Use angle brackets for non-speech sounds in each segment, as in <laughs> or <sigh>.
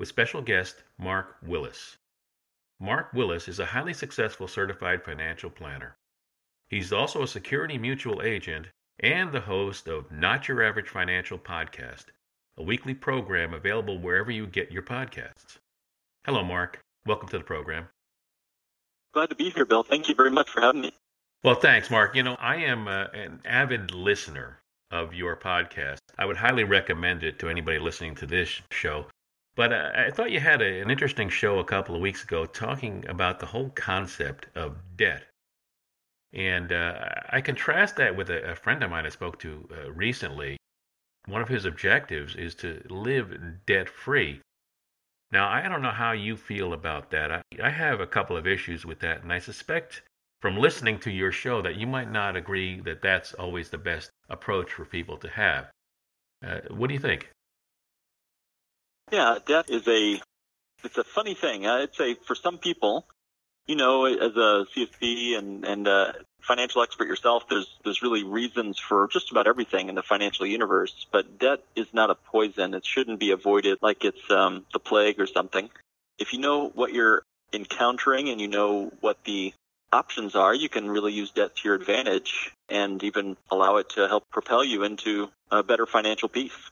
with special guest Mark Willis. Mark Willis is a highly successful certified financial planner. He's also a security mutual agent and the host of Not Your Average Financial Podcast, a weekly program available wherever you get your podcasts. Hello, Mark. Welcome to the program. Glad to be here, Bill. Thank you very much for having me. Well, thanks, Mark. You know, I am uh, an avid listener of your podcast. I would highly recommend it to anybody listening to this show. But uh, I thought you had a, an interesting show a couple of weeks ago talking about the whole concept of debt. And uh, I contrast that with a, a, friend of mine I spoke to uh, recently. One of his objectives is to live debt free. Now, I don't know how you feel about that. I, I have a couple of issues with that, and I suspect from listening to your show that you might not agree that that's always the best approach for people to have. Uh, what do you think? Yeah, debt is a it's a funny thing. I'd say for some people, you know, as a CFP and and a financial expert yourself, there's there's really reasons for just about everything in the financial universe. But debt is not a poison. It shouldn't be avoided like it's um, the plague or something. If you know what you're encountering and you know what the options are, you can really use debt to your advantage and even allow it to help propel you into a better financial peace.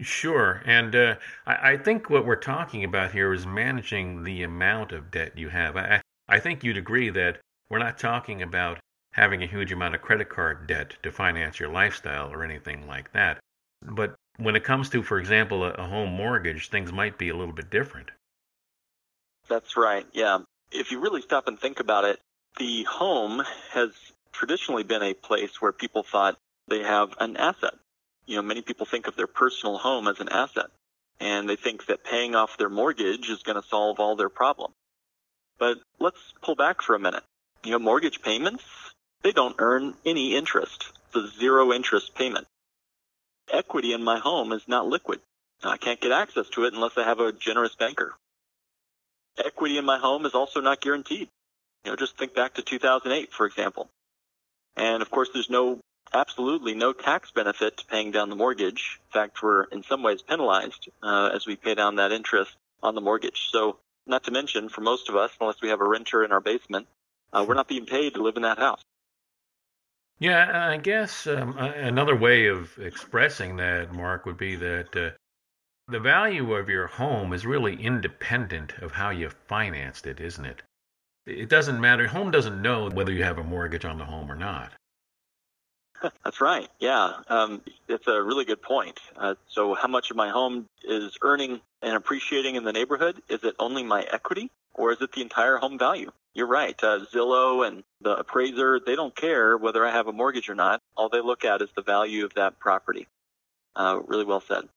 Sure. And uh, I, I, think what we're talking about here is managing the amount of debt you have. I, I think you'd agree that we're not talking about having a huge amount of credit card debt to finance your lifestyle or anything like that. But when it comes to, for example, a, a home mortgage, things might be a little bit different. That's right. Yeah. If you really stop and think about it, the home has traditionally been a place where people thought they have an asset you know, many people think of their personal home as an asset, and they think that paying off their mortgage is going to solve all their problems. But let's pull back for a minute. You know, mortgage payments, they don't earn any interest. It's a zero interest payment. Equity in my home is not liquid. I can't get access to it unless I have a generous banker. Equity in my home is also not guaranteed. You know, just think back to 2008, for example. And of course, there's no absolutely no tax benefit to paying down the mortgage. In fact, we're in some ways penalized uh, as we pay down that interest on the mortgage. So, not to mention, for most of us, unless we have a renter in our basement, uh, we're not being paid to live in that house. Yeah, I guess um, another way of expressing that, Mark, would be that uh, the value of your home is really independent of how you financed it, isn't it? It doesn't matter. Home doesn't know whether you have a mortgage on the home or not. <laughs> That's right. Yeah, um, it's a really good point. Uh, so, how much of my home is earning and appreciating in the neighborhood? Is it only my equity, or is it the entire home value? You're right. Uh, Zillow and the appraiser, they don't care whether I have a mortgage or not. All they look at is the value of that property. Uh, really well said.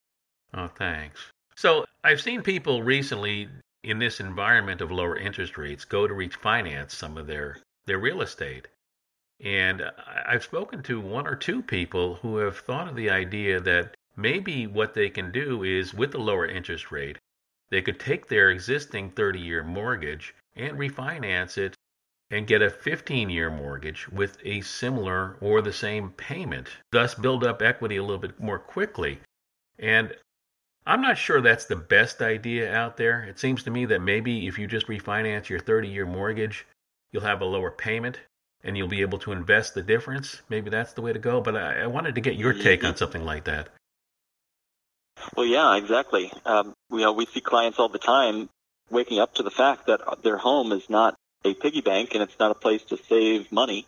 Oh, thanks. So, I've seen people recently in this environment of lower interest rates go to refinance some of their, their real estate. And I've spoken to one or two people who have thought of the idea that maybe what they can do is with the lower interest rate, they could take their existing 30 year mortgage and refinance it and get a 15 year mortgage with a similar or the same payment, thus build up equity a little bit more quickly. And I'm not sure that's the best idea out there. It seems to me that maybe if you just refinance your 30 year mortgage, you'll have a lower payment and you'll be able to invest the difference. Maybe that's the way to go. But I, I wanted to get your take on something like that. Well, yeah, exactly. Um, you know, we see clients all the time waking up to the fact that their home is not a piggy bank and it's not a place to save money.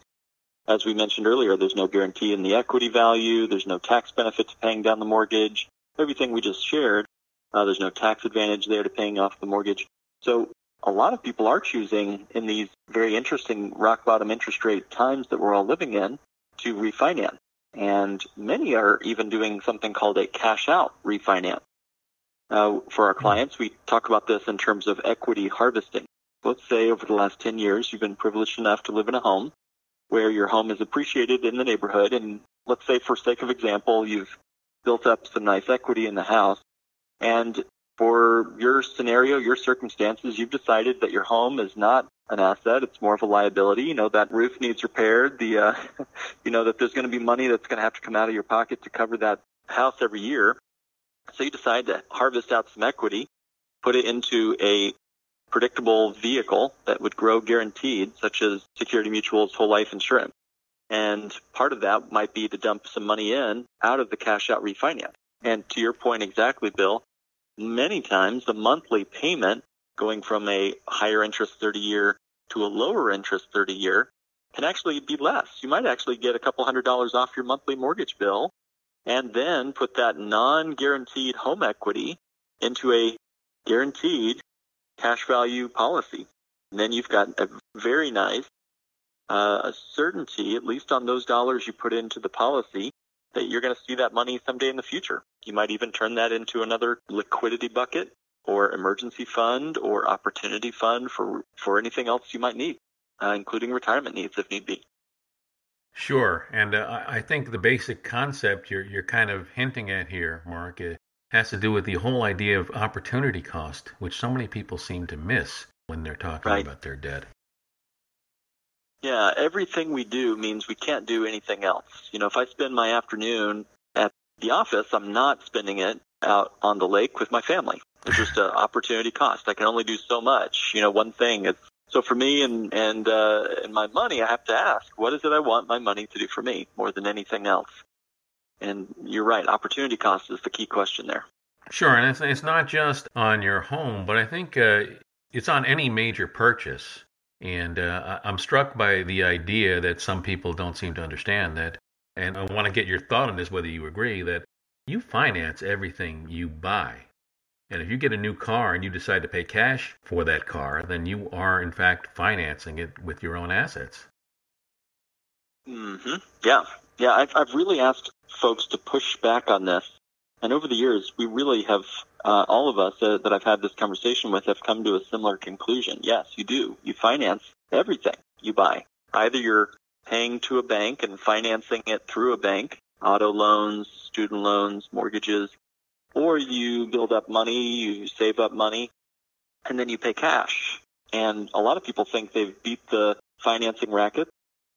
As we mentioned earlier, there's no guarantee in the equity value. There's no tax benefit to paying down the mortgage. Everything we just shared, uh, there's no tax advantage there to paying off the mortgage. So a lot of people are choosing in these very interesting rock bottom interest rate times that we're all living in to refinance. And many are even doing something called a cash out refinance. For our clients, we talk about this in terms of equity harvesting. Let's say over the last 10 years, you've been privileged enough to live in a home where your home is appreciated in the neighborhood. And let's say, for sake of example, you've built up some nice equity in the house. And for your scenario, your circumstances, you've decided that your home is not an asset. It's more of a liability. You know, that roof needs repaired. The, uh, <laughs> you know, that there's going to be money that's going to have to come out of your pocket to cover that house every year. So you decide to harvest out some equity, put it into a predictable vehicle that would grow guaranteed, such as Security Mutual's whole life insurance. And part of that might be to dump some money in out of the cash out refinance. And to your point exactly, Bill, many times the monthly payment going from a higher interest 30 year to a lower interest 30 year can actually be less. You might actually get a couple hundred dollars off your monthly mortgage bill and then put that non guaranteed home equity into a guaranteed cash value policy. And then you've got a very nice uh, certainty, at least on those dollars you put into the policy, that you're going to see that money someday in the future. You might even turn that into another liquidity bucket or emergency fund or opportunity fund for, for anything else you might need, uh, including retirement needs if need be. Sure, and uh, I think the basic concept you're you're kind of hinting at here, Mark, has to do with the whole idea of opportunity cost, which so many people seem to miss when they're talking right. about their debt. Yeah, everything we do means we can't do anything else. You know, if I spend my afternoon at the office, I'm not spending it out on the lake with my family. It's just an <laughs> opportunity cost. I can only do so much. You know, one thing. It's so for me and and uh, and my money, I have to ask, what is it I want my money to do for me more than anything else? And you're right, opportunity cost is the key question there. Sure, and it's it's not just on your home, but I think uh, it's on any major purchase. And uh, I'm struck by the idea that some people don't seem to understand that. And I want to get your thought on this, whether you agree that you finance everything you buy. And if you get a new car and you decide to pay cash for that car, then you are in fact financing it with your own assets. Mm-hmm. Yeah, yeah. I've I've really asked folks to push back on this, and over the years, we really have uh, all of us uh, that I've had this conversation with have come to a similar conclusion. Yes, you do. You finance everything you buy. Either you're paying to a bank and financing it through a bank, auto loans, student loans, mortgages, or you build up money, you save up money, and then you pay cash. And a lot of people think they've beat the financing racket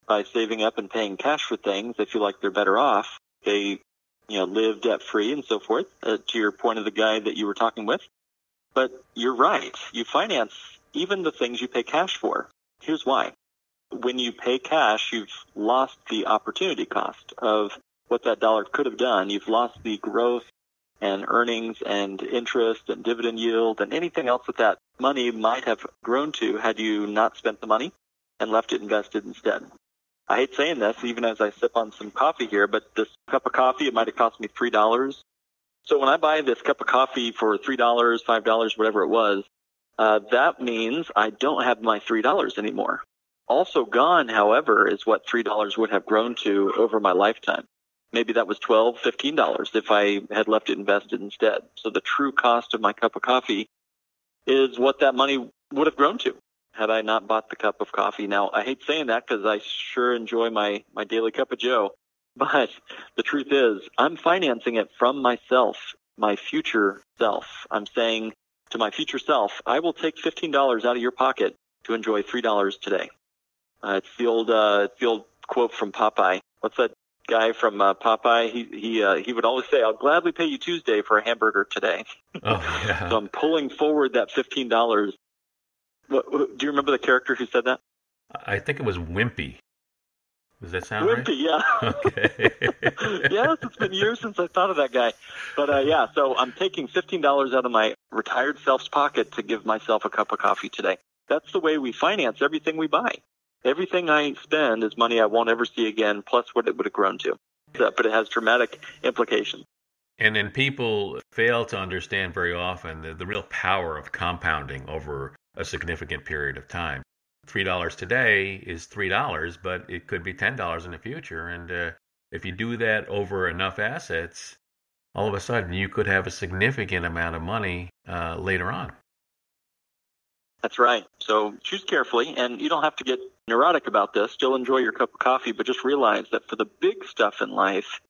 by saving up and paying cash for things. They feel like they're better off. They you know, live debt free and so forth, uh, to your point of the guy that you were talking with. But you're right. You finance even the things you pay cash for. Here's why. When you pay cash, you've lost the opportunity cost of what that dollar could have done. You've lost the growth and earnings and interest and dividend yield and anything else that that money might have grown to had you not spent the money and left it invested instead. I hate saying this, even as I sip on some coffee here, but this cup of coffee, it might have cost me $3. So when I buy this cup of coffee for $3, $5, whatever it was, uh, that means I don't have my $3 anymore. Also gone, however, is what $3 would have grown to over my lifetime. Maybe that was $12, $15 if I had left it invested instead. So the true cost of my cup of coffee is what that money would have grown to had I not bought the cup of coffee. Now, I hate saying that because I sure enjoy my, my daily cup of Joe. <laughs> But the truth is, I'm financing it from myself, my future self. I'm saying to my future self, I will take $15 out of your pocket to enjoy $3 today. Uh, it's the old, uh, it's the old quote from Popeye. What's that guy from uh, Popeye? He he uh, he would always say, "I'll gladly pay you Tuesday for a hamburger today." Oh, <laughs> yeah. so I'm pulling forward that fifteen dollars what, what, do you remember the character who said that? I think it was Wimpy. Does that sound Wimpy, right? yeah. <laughs> <laughs> Okay. yes, it's been years since I thought of that guy. But uh, yeah, so I'm taking fifteen dollars out of my retired self's pocket to give myself a cup of coffee today. That's the way we finance everything we buy. Everything I spend is money I won't ever see again, plus what it would have grown to. But it has dramatic implications. And then people fail to understand very often the, the real power of compounding over a significant period of time. $3 today is $3, but it could be $10 in the future. And uh, if you do that over enough assets, all of a sudden you could have a significant amount of money uh, later on. That's right. So choose carefully, and you don't have to get neurotic about this. Still enjoy your cup of coffee, but just realize that for the big stuff in life,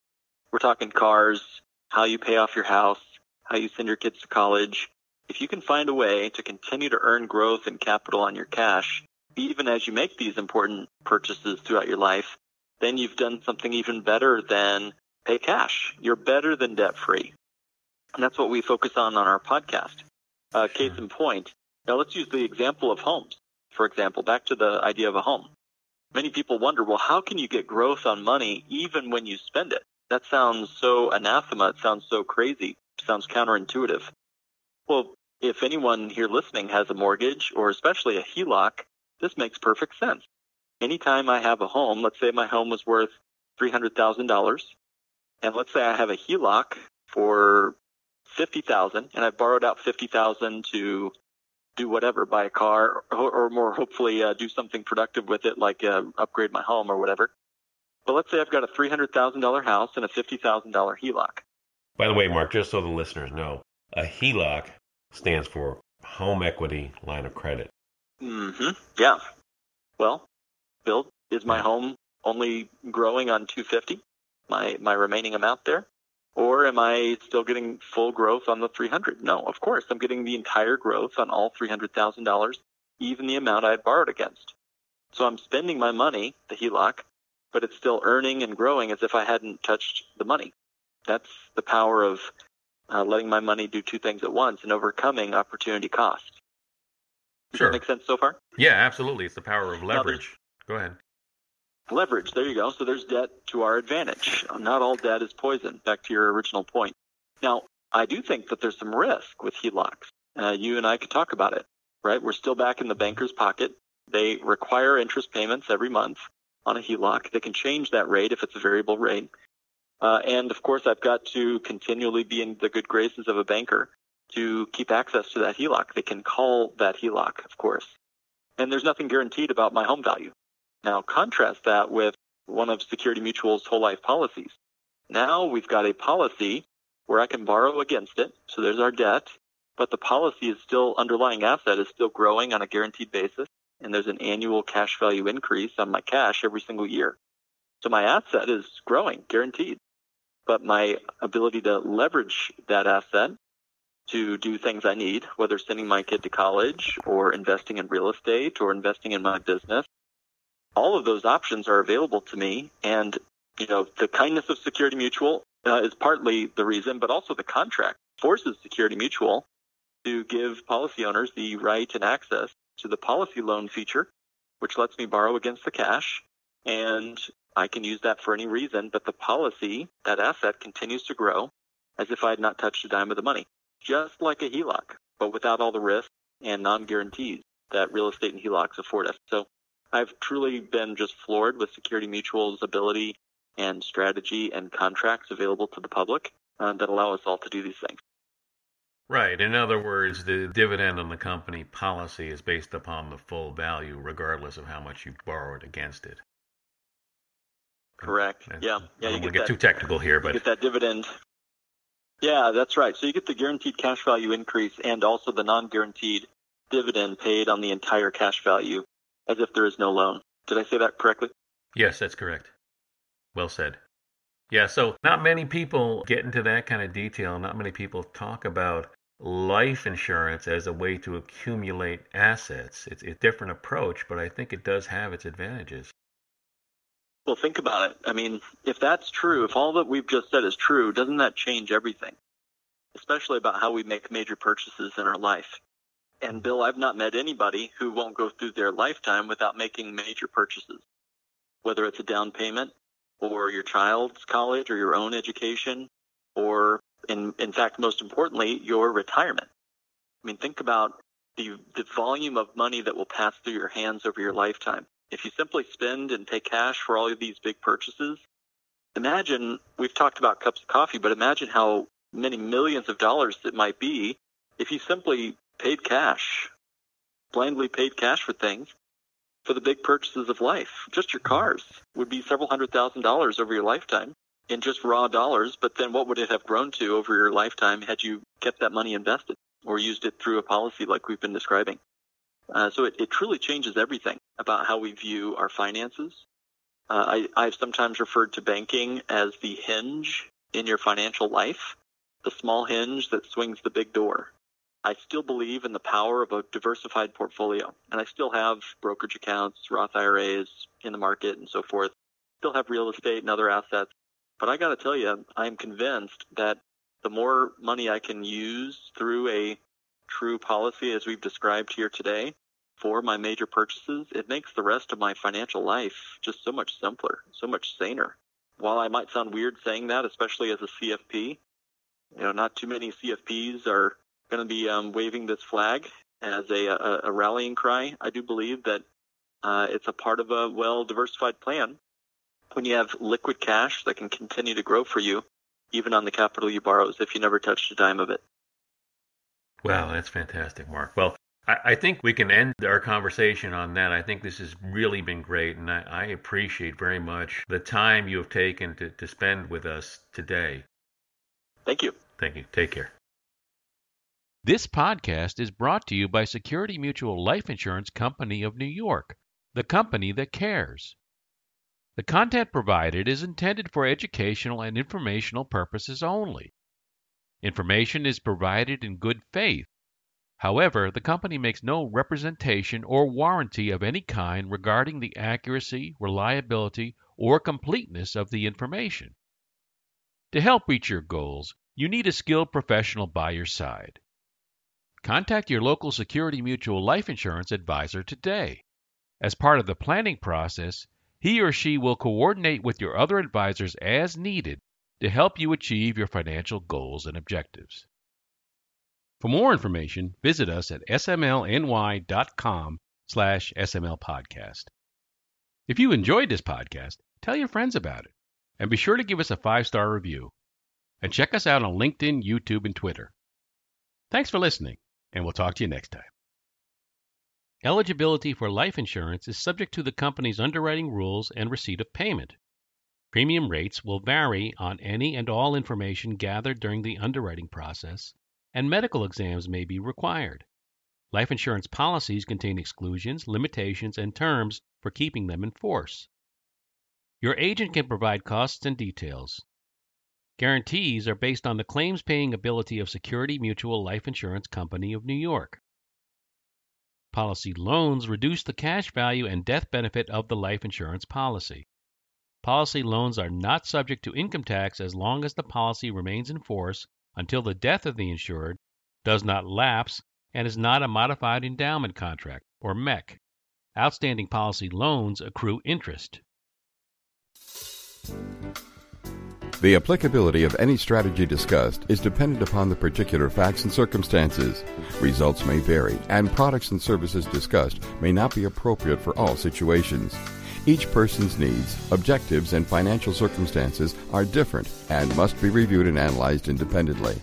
we're talking cars, how you pay off your house, how you send your kids to college. If you can find a way to continue to earn growth and capital on your cash, even as you make these important purchases throughout your life, then you've done something even better than pay cash. You're better than debt free. And that's what we focus on on our podcast. Uh, case in point, now let's use the example of homes. For example, back to the idea of a home. Many people wonder, well, how can you get growth on money even when you spend it? That sounds so anathema. It sounds so crazy. It sounds counterintuitive. Well, if anyone here listening has a mortgage or especially a HELOC, this makes perfect sense. Anytime I have a home, let's say my home was worth $300,000, and let's say I have a HELOC for 50,000 and I borrowed out 50,000 to do whatever, buy a car or, or more hopefully uh, do something productive with it like uh, upgrade my home or whatever. But let's say I've got a $300,000 house and a $50,000 HELOC. By the way, Mark, just so the listeners know, a HELOC stands for Home Equity Line of Credit. Mm-hmm. Yeah. Well, Bill, is my home only growing on 250? My my remaining amount there, or am I still getting full growth on the 300? No, of course I'm getting the entire growth on all $300,000, even the amount I borrowed against. So I'm spending my money, the HELOC, but it's still earning and growing as if I hadn't touched the money. That's the power of uh, letting my money do two things at once and overcoming opportunity cost. Does Sure. that make sense so far? Yeah, absolutely. It's the power of leverage. Go ahead. Leverage, there you go. So there's debt to our advantage. Not all debt is poison, back to your original point. Now, I do think that there's some risk with HELOCs. Uh, you and I could talk about it, right? We're still back in the banker's pocket. They require interest payments every month on a HELOC. They can change that rate if it's a variable rate. Uh, and of course, I've got to continually be in the good graces of a banker to keep access to that HELOC. They can call that HELOC, of course. And there's nothing guaranteed about my home value. Now, contrast that with one of Security Mutual's whole life policies. Now we've got a policy where I can borrow against it. So there's our debt, but the policy is still underlying asset is still growing on a guaranteed basis. And there's an annual cash value increase on my cash every single year. So my asset is growing, guaranteed. But my ability to leverage that asset to do things I need, whether sending my kid to college or investing in real estate or investing in my business, all of those options are available to me. And, you know, the kindness of Security Mutual uh, is partly the reason, but also the contract forces Security Mutual to give policy owners the right and access to the policy loan feature, which lets me borrow against the cash. And I can use that for any reason, but the policy, that asset continues to grow as if I had not touched a dime of the money, just like a HELOC, but without all the risks and non-guarantees that real estate and HELOCs afford us. So I've truly been just floored with Security Mutual's ability and strategy and contracts available to the public uh, that allow us all to do these things. Right. In other words, the dividend on the company policy is based upon the full value, regardless of how much you borrowed against it. Correct. And Yeah. I Yeah. don't You want to get that. too technical here, You but get that dividend. Yeah, that's right. So you get the guaranteed cash value increase and also the non-guaranteed dividend paid on the entire cash value as if there is no loan. Did I say that correctly? yes, that's correct. Well said. Yeah, so not many people get into that kind of detail. Not many people talk about life insurance as a way to accumulate assets. It's a different approach, but I think it does have its advantages. Well, think about it. I mean, if that's true, if all that we've just said is true, doesn't that change everything? Especially about how we make major purchases in our life. And Bill, I've not met anybody who won't go through their lifetime without making major purchases, whether it's a down payment or your child's college or your own education or in, in fact, most importantly, your retirement. I mean, think about the, the volume of money that will pass through your hands over your lifetime. If you simply spend and pay cash for all of these big purchases, imagine we've talked about cups of coffee, but imagine how many millions of dollars it might be if you simply paid cash, blindly paid cash for things for the big purchases of life. Just your cars would be several hundred thousand dollars over your lifetime. in just raw dollars, but then what would it have grown to over your lifetime had you kept that money invested or used it through a policy like we've been describing? Uh, so it, it truly changes everything about how we view our finances. Uh, I, I've sometimes referred to banking as the hinge in your financial life, the small hinge that swings the big door. I still believe in the power of a diversified portfolio, and I still have brokerage accounts, Roth IRAs in the market, and so forth. Still have real estate and other assets. But I got to tell you, I'm convinced that the more money I can use through a true policy, as we've described here today, for my major purchases, it makes the rest of my financial life just so much simpler, so much saner. While I might sound weird saying that, especially as a CFP, you know, not too many CFPs are going to be um, waving this flag as a, a, a, rallying cry. I do believe that uh, it's a part of a well diversified plan. When you have liquid cash that can continue to grow for you, even on the capital you borrow, as if you never touched a dime of it. Wow, that's fantastic, Mark. Well, I, I think we can end our conversation on that. I think this has really been great, and I, I appreciate very much the time you have taken to, to spend with us today. Thank you. Thank you. Take care. This podcast is brought to you by Security Mutual Life Insurance Company of New York, the company that cares. The content provided is intended for educational and informational purposes only. Information is provided in good faith However, the company makes no representation or warranty of any kind regarding the accuracy, reliability, or completeness of the information. To help reach your goals, you need a skilled professional by your side. Contact your local Security Mutual life insurance advisor today. As part of the planning process, he or she will coordinate with your other advisors as needed to help you achieve your financial goals and objectives. For more information, visit us at smlny.com slash smlpodcast. If you enjoyed this podcast, tell your friends about it, and be sure to give us a five-star review. And check us out on LinkedIn, YouTube, and Twitter. Thanks for listening, and we'll talk to you next time. Eligibility for life insurance is subject to the company's underwriting rules and receipt of payment. Premium rates will vary on any and all information gathered during the underwriting process and medical exams may be required. Life insurance policies contain exclusions, limitations, and terms for keeping them in force. Your agent can provide costs and details. Guarantees are based on the claims paying ability of Security Mutual Life Insurance Company of New York. Policy loans reduce the cash value and death benefit of the life insurance policy. Policy loans are not subject to income tax as long as the policy remains in force until the death of the insured, does not lapse, and is not a modified endowment contract, or MEC. Outstanding policy loans accrue interest. The applicability of any strategy discussed is dependent upon the particular facts and circumstances. Results may vary, and products and services discussed may not be appropriate for all situations. Each person's needs, objectives, and financial circumstances are different and must be reviewed and analyzed independently.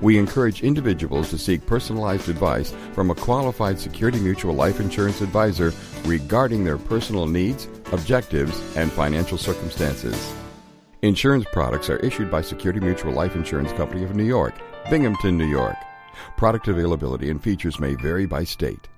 We encourage individuals to seek personalized advice from a qualified Security Mutual life insurance advisor regarding their personal needs, objectives, and financial circumstances. Insurance products are issued by Security Mutual Life Insurance Company of New York, Binghamton, New York. Product availability and features may vary by state.